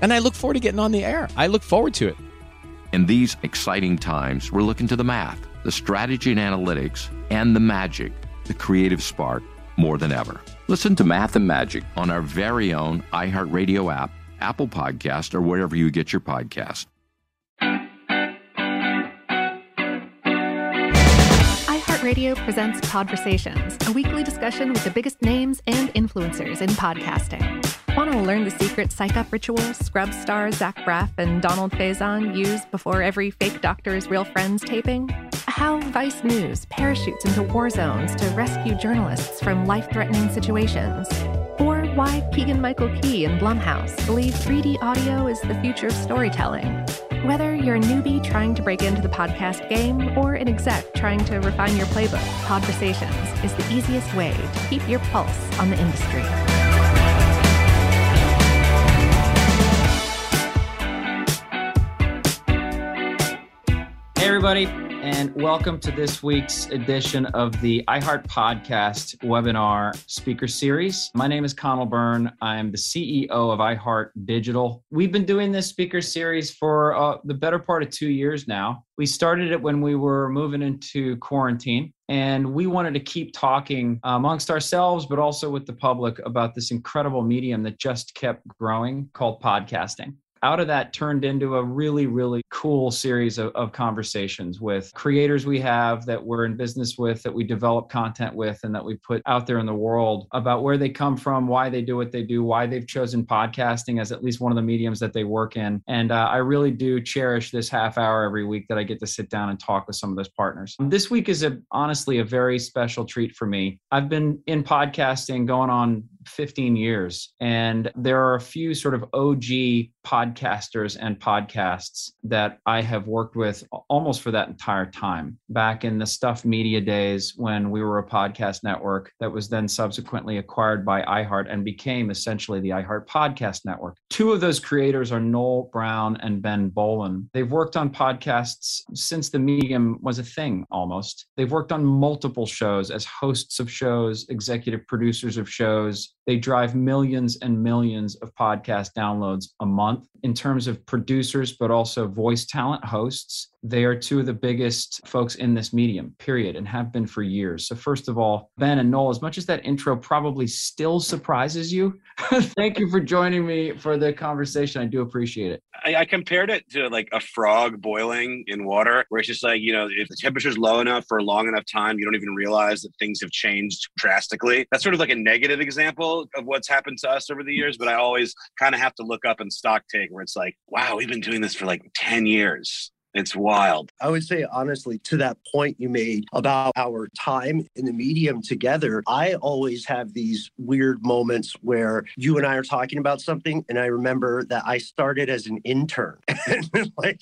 and I look forward to getting on the air. I look forward to it. In these exciting times, we're looking to the math, the strategy and analytics, and the magic, the creative spark, more than ever. Listen to Math and Magic on our very own iHeartRadio app, Apple Podcast, or wherever you get your podcast. iHeartRadio presents Podversations, a weekly discussion with the biggest names and influencers in podcasting. Want to learn the secret psych up rituals Scrubs stars Zach Braff and Donald Faison use before every fake Doctor's Real Friends taping? How Vice News parachutes into war zones to rescue journalists from life threatening situations? Or why Keegan Michael Key and Blumhouse believe 3D audio is the future of storytelling? Whether you're a newbie trying to break into the podcast game or an exec trying to refine your playbook, Podversations is the easiest way to keep your pulse on the industry. Hey, everybody, and welcome to this week's edition of the iHeart Podcast webinar speaker series. My name is Conal Byrne. I'm the CEO of iHeart Digital. We've been doing this speaker series for uh, the better part of two years now. We started it when we were moving into quarantine, and we wanted to keep talking amongst ourselves, but also with the public about this incredible medium that just kept growing called podcasting out of that turned into a really, really cool series of, of, conversations with creators we have that we're in business with, that we develop content with, and that we put out there in the world about where they come from, why they do what they do, why they've chosen podcasting as at least one of the mediums that they work in. And uh, I really do cherish this half hour every week that I get to sit down and talk with some of those partners. This week is a, honestly a very special treat for me. I've been in podcasting going on 15 years. And there are a few sort of OG podcasters and podcasts that I have worked with almost for that entire time. Back in the Stuff Media days when we were a podcast network that was then subsequently acquired by iHeart and became essentially the iHeart Podcast Network. Two of those creators are Noel Brown and Ben Bowlin. They've worked on podcasts since the medium was a thing almost. They've worked on multiple shows as hosts of shows, executive producers of shows, They drive millions and millions of podcast downloads a month. In terms of producers, but also voice talent hosts, they are two of the biggest folks in this medium, period, and have been for years. So, first of all, Ben and Noel, as much as that intro probably still surprises you, thank you for joining me for the conversation. I do appreciate it. I, I, compared it to like a frog boiling in water, where it's just like, you know, if the temperature's low enough for a long enough time, you don't even realize that things have changed drastically. That's sort of like a negative example of what's happened to us over the years. But I always kind of have to look up and stock take where it's like, wow, we've been doing this for like 10 years. It's wild. I would say, honestly, to that point you made about our time in the medium together, I always have these weird moments where you and I are talking about something. And I remember that I started as an intern. like,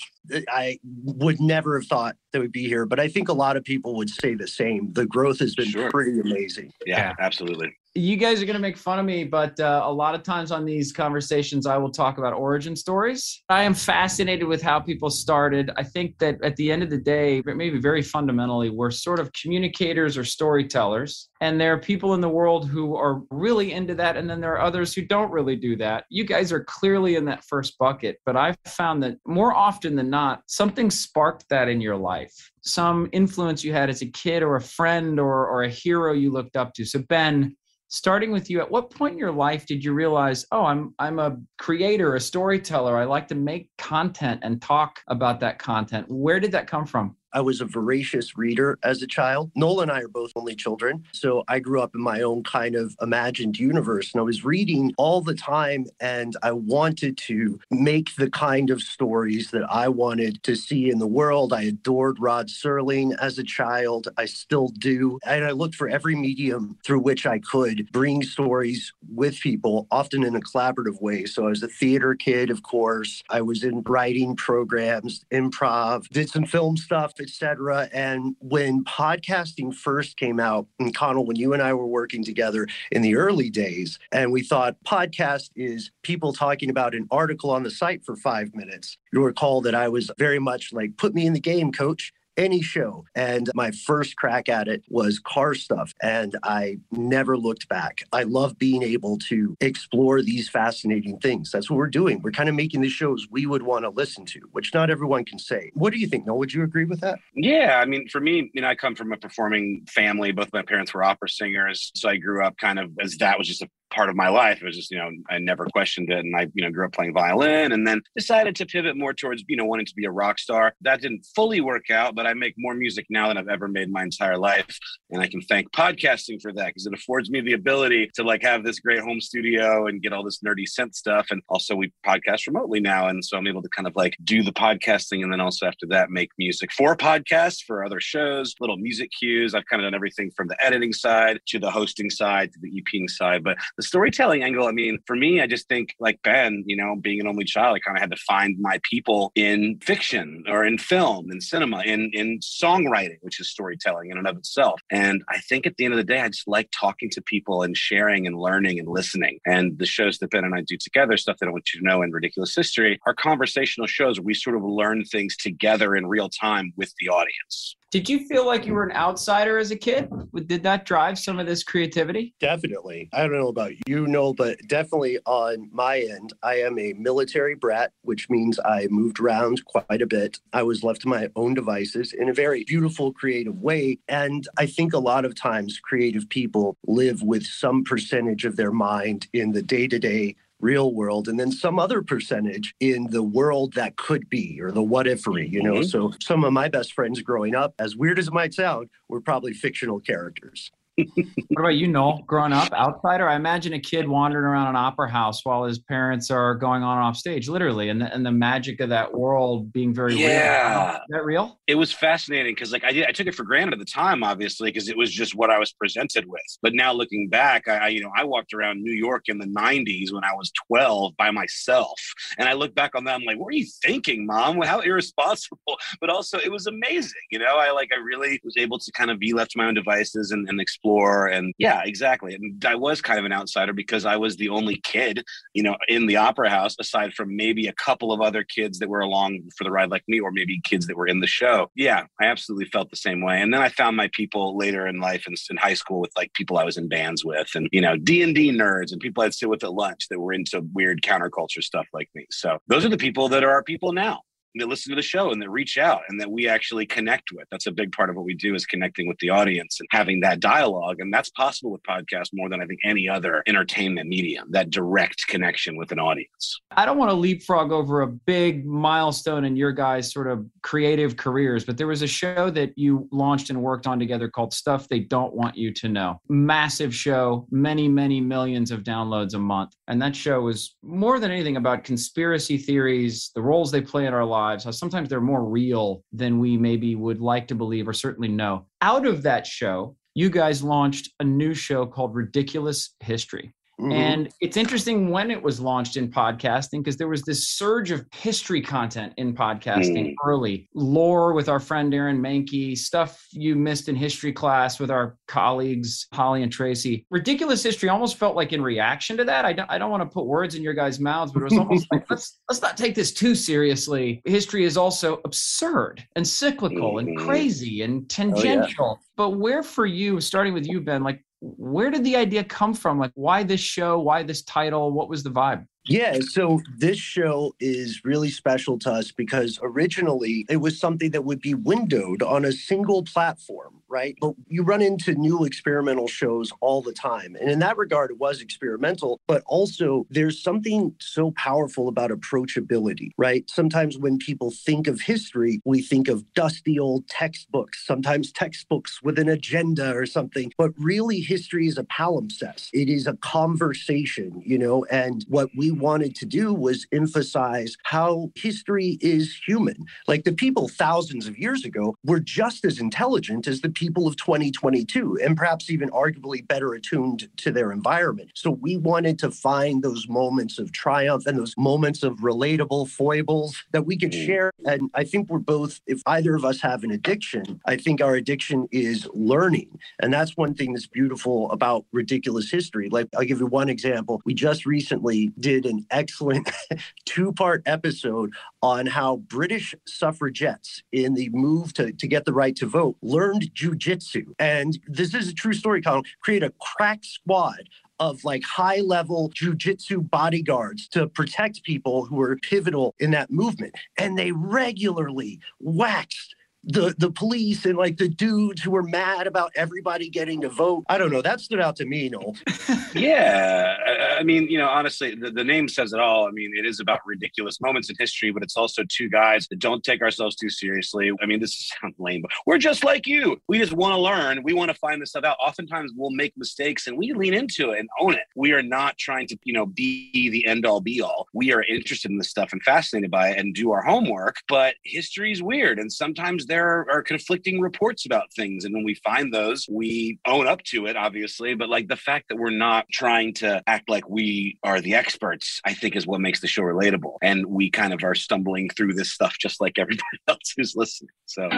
I would never have thought that we'd be here, but I think a lot of people would say the same. The growth has been sure. pretty amazing. Yeah, yeah, absolutely you guys are going to make fun of me, but uh, a lot of times on these conversations, I will talk about origin stories. I am fascinated with how people started. I think that at the end of the day, maybe very fundamentally, we're sort of communicators or storytellers. And there are people in the world who are really into that. And then there are others who don't really do that. You guys are clearly in that first bucket, but I've found that more often than not, something sparked that in your life some influence you had as a kid or a friend or, or a hero you looked up to. So, Ben, starting with you at what point in your life did you realize oh i'm i'm a creator a storyteller i like to make content and talk about that content? Where did that come from I was a voracious reader as a child. Noel and I are both only children. So I grew up in my own kind of imagined universe. And I was reading all the time. And I wanted to make the kind of stories that I wanted to see in the world. I adored Rod Serling as a child. I still do. And I looked for every medium through which I could bring stories with people, often in a collaborative way. So I was a theater kid, of course. I was in writing programs, improv, did some film stuff etc. And when podcasting first came out, and Conal, when you and I were working together in the early days, and we thought podcast is people talking about an article on the site for five minutes, you'll recall that I was very much like, put me in the game, coach any show. And my first crack at it was car stuff. And I never looked back. I love being able to explore these fascinating things. That's what we're doing. We're kind of making the shows we would want to listen to, which not everyone can say. What do you think? Noel, would you agree with that? Yeah. I mean, for me, you know, I come from a performing family. Both my parents were opera singers. So I grew up kind of as that was just a part of my life. It was just, you know, I never questioned it. And I, you know, grew up playing violin and then decided to pivot more towards, you know, wanting to be a rock star. That didn't fully work out, but I make more music now than I've ever made my entire life. And I can thank podcasting for that because it affords me the ability to like have this great home studio and get all this nerdy synth stuff. And also we podcast remotely now. And so I'm able to kind of like do the podcasting and then also after that make music for podcasts, for other shows, little music cues. I've kind of done everything from the editing side to the hosting side to the EPing side. But the storytelling angle, I mean, for me, I just think like Ben, you know, being an only child, I kind of had to find my people in fiction or in film, in cinema, in in songwriting, which is storytelling in and of itself. And I think at the end of the day, I just like talking to people and sharing and learning and listening. And the shows that Ben and I do together, stuff that I want you to know in Ridiculous History, are conversational shows where we sort of learn things together in real time with the audience. Did you feel like you were an outsider as a kid? Did that drive some of this creativity? Definitely. I don't know about you, know, but definitely on my end, I am a military brat, which means I moved around quite a bit. I was left to my own devices in a very beautiful, creative way. And I think a lot of times creative people live with some percentage of their mind in the day to day real world and then some other percentage in the world that could be or the what ifery you know mm-hmm. so some of my best friends growing up as weird as it might sound were probably fictional characters what about you, Noel? Growing up, outsider? I imagine a kid wandering around an opera house while his parents are going on and off stage, literally, and the, and the magic of that world being very yeah. real. Is that real? It was fascinating because, like, I did, I took it for granted at the time, obviously, because it was just what I was presented with. But now looking back, I, you know, I walked around New York in the '90s when I was 12 by myself, and I look back on that, I'm like, what are you thinking, mom? How irresponsible! But also, it was amazing. You know, I like, I really was able to kind of be left to my own devices and, and explore explore. And yeah, exactly. And I was kind of an outsider because I was the only kid, you know, in the opera house, aside from maybe a couple of other kids that were along for the ride like me, or maybe kids that were in the show. Yeah, I absolutely felt the same way. And then I found my people later in life and in high school with like people I was in bands with and, you know, D and D nerds and people I'd sit with at lunch that were into weird counterculture stuff like me. So those are the people that are our people now that listen to the show and that reach out and that we actually connect with. That's a big part of what we do is connecting with the audience and having that dialogue. And that's possible with podcasts more than I think any other entertainment medium, that direct connection with an audience. I don't want to leapfrog over a big milestone in your guys' sort of creative careers, but there was a show that you launched and worked on together called Stuff They Don't Want You to Know. Massive show, many, many millions of downloads a month. And that show was more than anything about conspiracy theories, the roles they play in our lives lives, how sometimes they're more real than we maybe would like to believe or certainly know. Out of that show, you guys launched a new show called Ridiculous History. Mm-hmm. And it's interesting when it was launched in podcasting because there was this surge of history content in podcasting mm. early. Lore with our friend Aaron Mahnke, stuff you missed in history class with our colleagues Holly and Tracy. Ridiculous history almost felt like in reaction to that. I don't, I don't want to put words in your guys' mouths, but it was almost like let's let's not take this too seriously. History is also absurd and cyclical mm-hmm. and crazy and tangential. Oh, yeah. But where for you, starting with you, Ben, like where did the idea come from? Like, why this show? Why this title? What was the vibe? Yeah, so this show is really special to us because originally it was something that would be windowed on a single platform, right? But you run into new experimental shows all the time. And in that regard, it was experimental, but also there's something so powerful about approachability, right? Sometimes when people think of history, we think of dusty old textbooks, sometimes textbooks with an agenda or something. But really, history is a palimpsest, it is a conversation, you know, and what we wanted to do was emphasize how history is human. Like the people thousands of years ago were just as intelligent as the people of 2022, and perhaps even arguably better attuned to their environment. So we wanted to find those moments of triumph and those moments of relatable foibles that we could mm. share. And I think we're both, if either of us have an addiction, I think our addiction is learning. And that's one thing that's beautiful about ridiculous history. Like I'll give you one example. We just recently did did an excellent two part episode on how British suffragettes in the move to, to get the right to vote learned jujitsu. And this is a true story, Conal. Create a crack squad of like high level jujitsu bodyguards to protect people who were pivotal in that movement. And they regularly waxed the the police and like the dudes who were mad about everybody getting to vote. I don't know. That stood out to me, Noel. yeah, I mean, you know, honestly, the, the name says it all. I mean, it is about ridiculous moments in history, but it's also two guys that don't take ourselves too seriously. I mean, this sounds lame, but we're just like you. We just want to learn. We want to find this stuff out. Oftentimes, we'll make mistakes and we lean into it and own it. We are not trying to, you know, be the end all be all. We are interested in this stuff and fascinated by it and do our homework. But history is weird, and sometimes there are conflicting reports about things. And when we find those, we own up to it, obviously. But like the fact that we're not trying to act like we are the experts, I think is what makes the show relatable. And we kind of are stumbling through this stuff just like everybody else who's listening. So.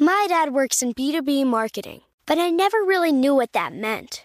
My dad works in B2B marketing, but I never really knew what that meant.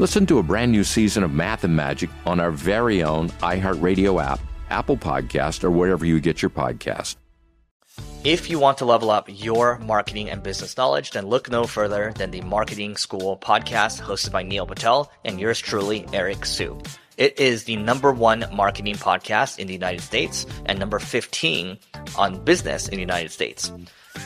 Listen to a brand new season of Math and Magic on our very own iHeartRadio app, Apple Podcast, or wherever you get your podcast. If you want to level up your marketing and business knowledge, then look no further than the Marketing School podcast hosted by Neil Patel and yours truly, Eric Siu. It is the number one marketing podcast in the United States and number 15 on business in the United States.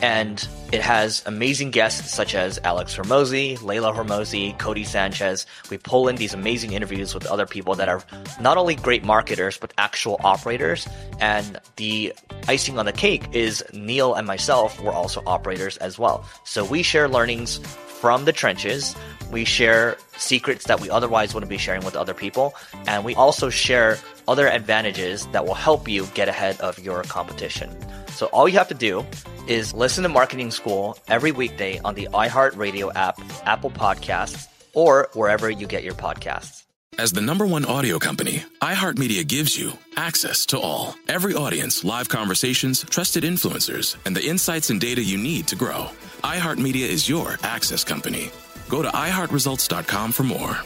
And it has amazing guests such as Alex Hormozi, Leila Hormozi, Codie Sanchez. We pull in these amazing interviews with other people that are not only great marketers, but actual operators. And the icing on the cake is Neil and myself were also operators as well. So we share learnings from the trenches. We share secrets that we otherwise wouldn't be sharing with other people. And we also share other advantages that will help you get ahead of your competition. So all you have to do is listen to Marketing School every weekday on the iHeartRadio app, Apple Podcasts, or wherever you get your podcasts. As the number one audio company, iHeartMedia gives you access to all. Every audience, live conversations, trusted influencers, and the insights and data you need to grow. iHeartMedia is your access company. Go to iHeartResults.com for more.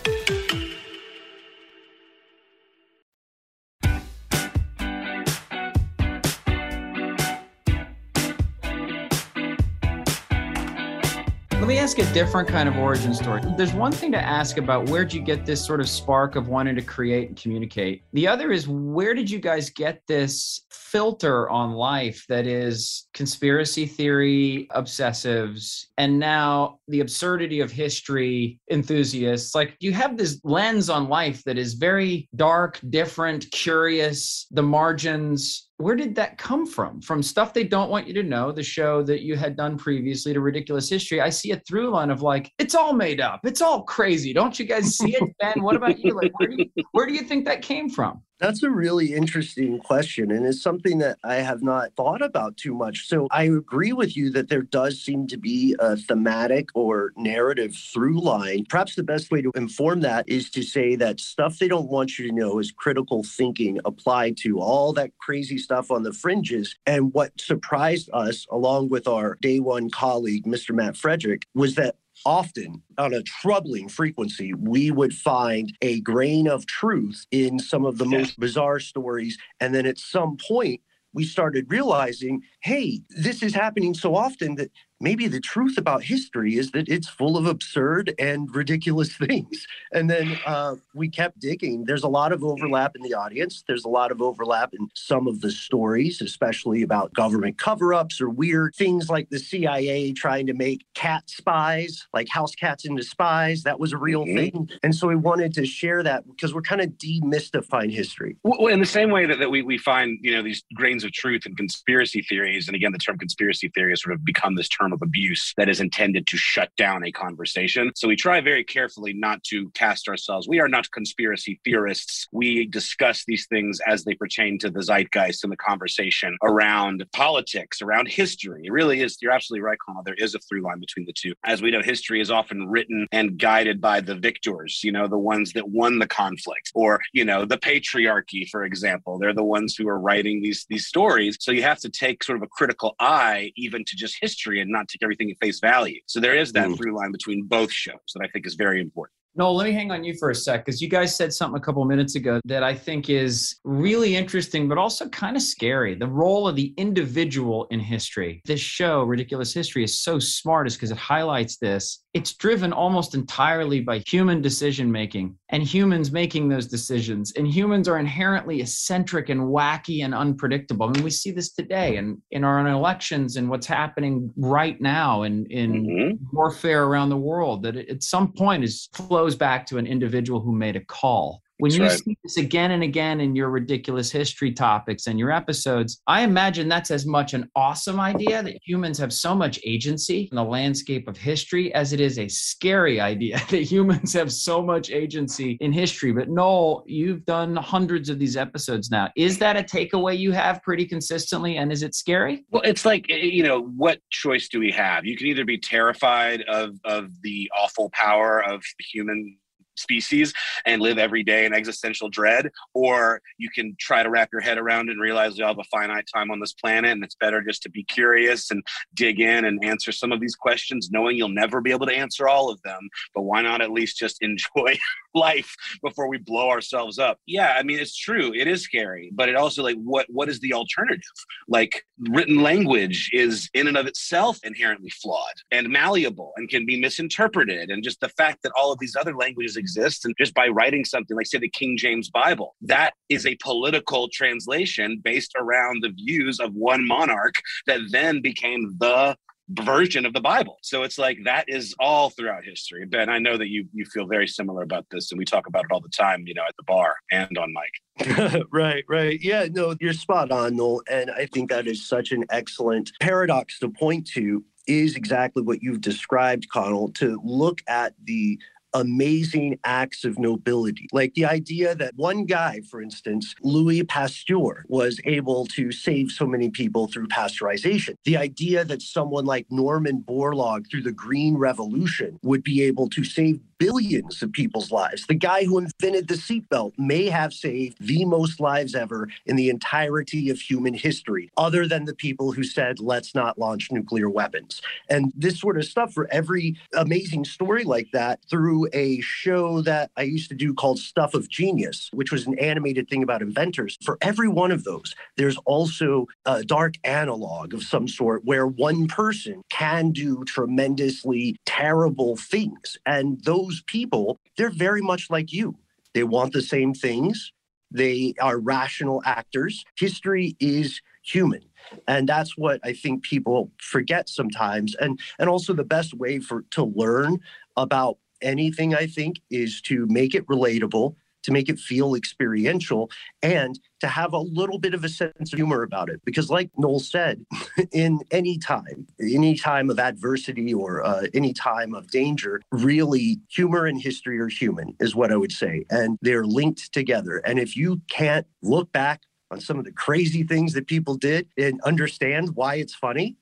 Me ask a different kind of origin story. There's one thing to ask about where'd you get this sort of spark of wanting to create and communicate? The other is where did you guys get this filter on life that is conspiracy theory obsessives and now the absurdity of history enthusiasts? Like you have this lens on life that is very dark, different, curious, the margins where did that come from? From stuff they don't want you to know, the show that you had done previously to Ridiculous History. I see a through line of like, it's all made up. It's all crazy. Don't you guys see it, Ben? What about you? Like, where do you, where do you think that came from? That's a really interesting question, and it's something that I have not thought about too much. So I agree with you that there does seem to be a thematic or narrative through line. Perhaps the best way to inform that is to say that stuff they don't want you to know is critical thinking applied to all that crazy stuff on the fringes. And what surprised us, along with our day one colleague, Mr. Matt Frederick, was that often on a troubling frequency, we would find a grain of truth in some of the most bizarre stories. And then at some point, we started realizing, hey, this is happening so often that maybe the truth about history is that it's full of absurd and ridiculous things. And then uh, we kept digging. There's a lot of overlap in the audience. There's a lot of overlap in some of the stories, especially about government cover ups or weird things like the CIA trying to make cat spies, like house cats into spies. That was a real mm-hmm. thing. And so we wanted to share that because we're kind of demystifying history. Well, in the same way that, that we, we find, you know, these grains of truth and conspiracy theories, and again, the term conspiracy theory has sort of become this term of abuse that is intended to shut down a conversation. So we try very carefully not to cast ourselves. We are not conspiracy theorists. We discuss these things as they pertain to the zeitgeist and the conversation around politics, around history. It really is. You're absolutely right, Conal. There is a through line between the two. As we know, history is often written and guided by the victors, you know, the ones that won the conflict, or, you know, the patriarchy, for example. They're the ones who are writing these, these stories. So you have to take sort of a critical eye even to just history and not take everything at face value. So there is that mm. through line between both shows that I think is very important. Noel, let me hang on you for a sec because you guys said something a couple minutes ago that I think is really interesting, but also kind of scary. The role of the individual in history. This show, Ridiculous History, is so smart, is because it highlights this. It's driven almost entirely by human decision making and humans making those decisions. And humans are inherently eccentric and wacky and unpredictable. I mean, we see this today and in our own elections and what's happening right now in, in mm-hmm. warfare around the world, that at some point is flows back to an individual who made a call when you right. see this again and again in your ridiculous history topics and your episodes, I imagine that's as much an awesome idea that humans have so much agency in the landscape of history as it is a scary idea that humans have so much agency in history. But Noel, you've done hundreds of these episodes now. Is that a takeaway you have pretty consistently? And is it scary? Well, it's like, eh, you know, what choice do we have? You can either be terrified of, of the awful power of human species and live every day in existential dread, or you can try to wrap your head around and realize you have a finite time on this planet and it's better just to be curious and dig in and answer some of these questions, knowing you'll never be able to answer all of them. But why not at least just enjoy life before we blow ourselves up? Yeah, I mean it's true. It is scary, but it also like what what is the alternative? Like written language is in and of itself inherently flawed and malleable and can be misinterpreted. And just the fact that all of these other languages exist exists. And just by writing something like, say, the King James Bible, that is a political translation based around the views of one monarch that then became the version of the Bible. So it's like that is all throughout history. Ben, I know that you you feel very similar about this, and we talk about it all the time, you know, at the bar and on mic. right, right. Yeah, no, you're spot on, Noel. And I think that is such an excellent paradox to point to is exactly what you've described, Conal, to look at the amazing acts of nobility. Like the idea that one guy, for instance, Louis Pasteur, was able to save so many people through pasteurization. The idea that someone like Norman Borlaug through the Green Revolution would be able to save billions of people's lives. The guy who invented the seatbelt may have saved the most lives ever in the entirety of human history, other than the people who said, let's not launch nuclear weapons. And this sort of stuff for every amazing story like that through a show that I used to do called Stuff of Genius, which was an animated thing about inventors. For every one of those, there's also a dark analog of some sort where one person can do tremendously terrible things. And those those people, they're very much like you. They want the same things. They are rational actors. History is human. And that's what I think people forget sometimes. And and also the best way for to learn about anything I think is to make it relatable to make it feel experiential and to have a little bit of a sense of humor about it. Because, like Noel said, in any time, any time of adversity or uh, any time of danger, really humor and history are human, is what I would say. And they're linked together. And if you can't look back on some of the crazy things that people did and understand why it's funny,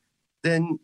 then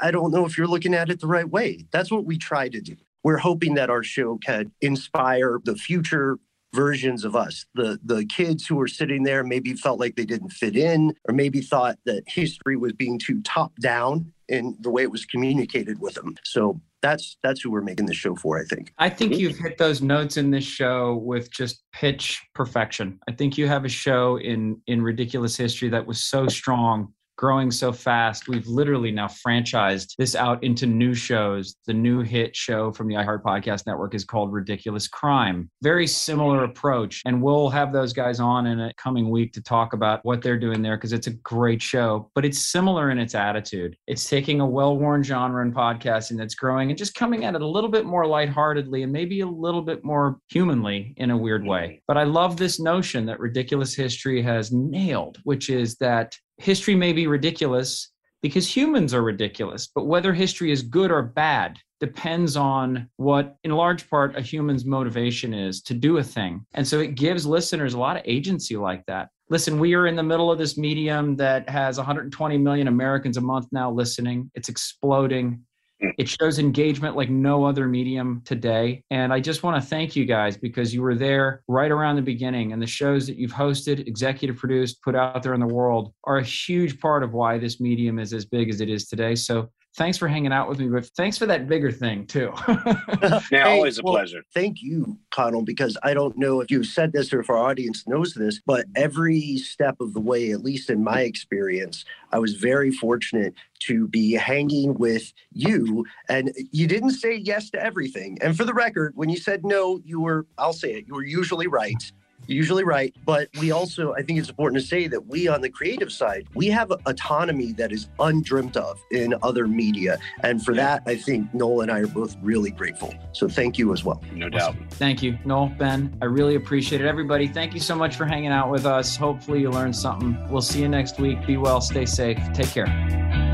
I don't know if you're looking at it the right way. That's what we try to do we're hoping that our show can inspire the future versions of us. The the kids who were sitting there maybe felt like they didn't fit in, or maybe thought that history was being too top down in the way it was communicated with them. So that's that's who we're making the show for, I think. I think you've hit those notes in this show with just pitch perfection. I think you have a show in in ridiculous history that was so strong growing so fast. We've literally now franchised this out into new shows. The new hit show from the iHeart Podcast Network is called Ridiculous Crime. Very similar approach. And we'll have those guys on in a coming week to talk about what they're doing there because it's a great show, but it's similar in its attitude. It's taking a well worn genre in podcasting that's growing and just coming at it a little bit more lightheartedly and maybe a little bit more humanly in a weird way. But I love this notion that Ridiculous History has nailed, which is that history may be ridiculous because humans are ridiculous, but whether history is good or bad depends on what, in large part, a human's motivation is to do a thing. And so it gives listeners a lot of agency like that. Listen, we are in the middle of this medium that has 120 million Americans a month now listening. It's exploding. Mm. It shows engagement like no other medium today. And I just want to thank you guys because you were there right around the beginning. And the shows that you've hosted, executive produced, put out there in the world are a huge part of why this medium is as big as it is today. So thanks for hanging out with me, but thanks for that bigger thing too. yeah, Hey, always a well, pleasure. Thank you, Conal, because I don't know if you've said this or if our audience knows this, but every step of the way, at least in my experience, I was very fortunate to be hanging with you. And you didn't say yes to everything. And for the record, when you said no, you were, I'll say it, you were usually right. Usually right. But we also, I think it's important to say that we on the creative side, we have autonomy that is undreamt of in other media. And for that, I think Noel and I are both really grateful. So thank you as well. No doubt. Thank you, Noel, Ben. I really appreciate it. Everybody, thank you so much for hanging out with us. Hopefully, you learned something. We'll see you next week. Be well, stay safe. Take care.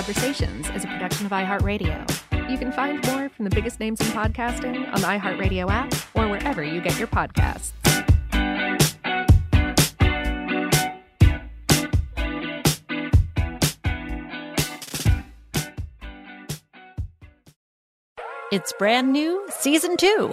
Podversations is a production of iHeartRadio. You can find more from the biggest names in podcasting on the iHeartRadio app or wherever you get your podcasts. It's brand new, season two.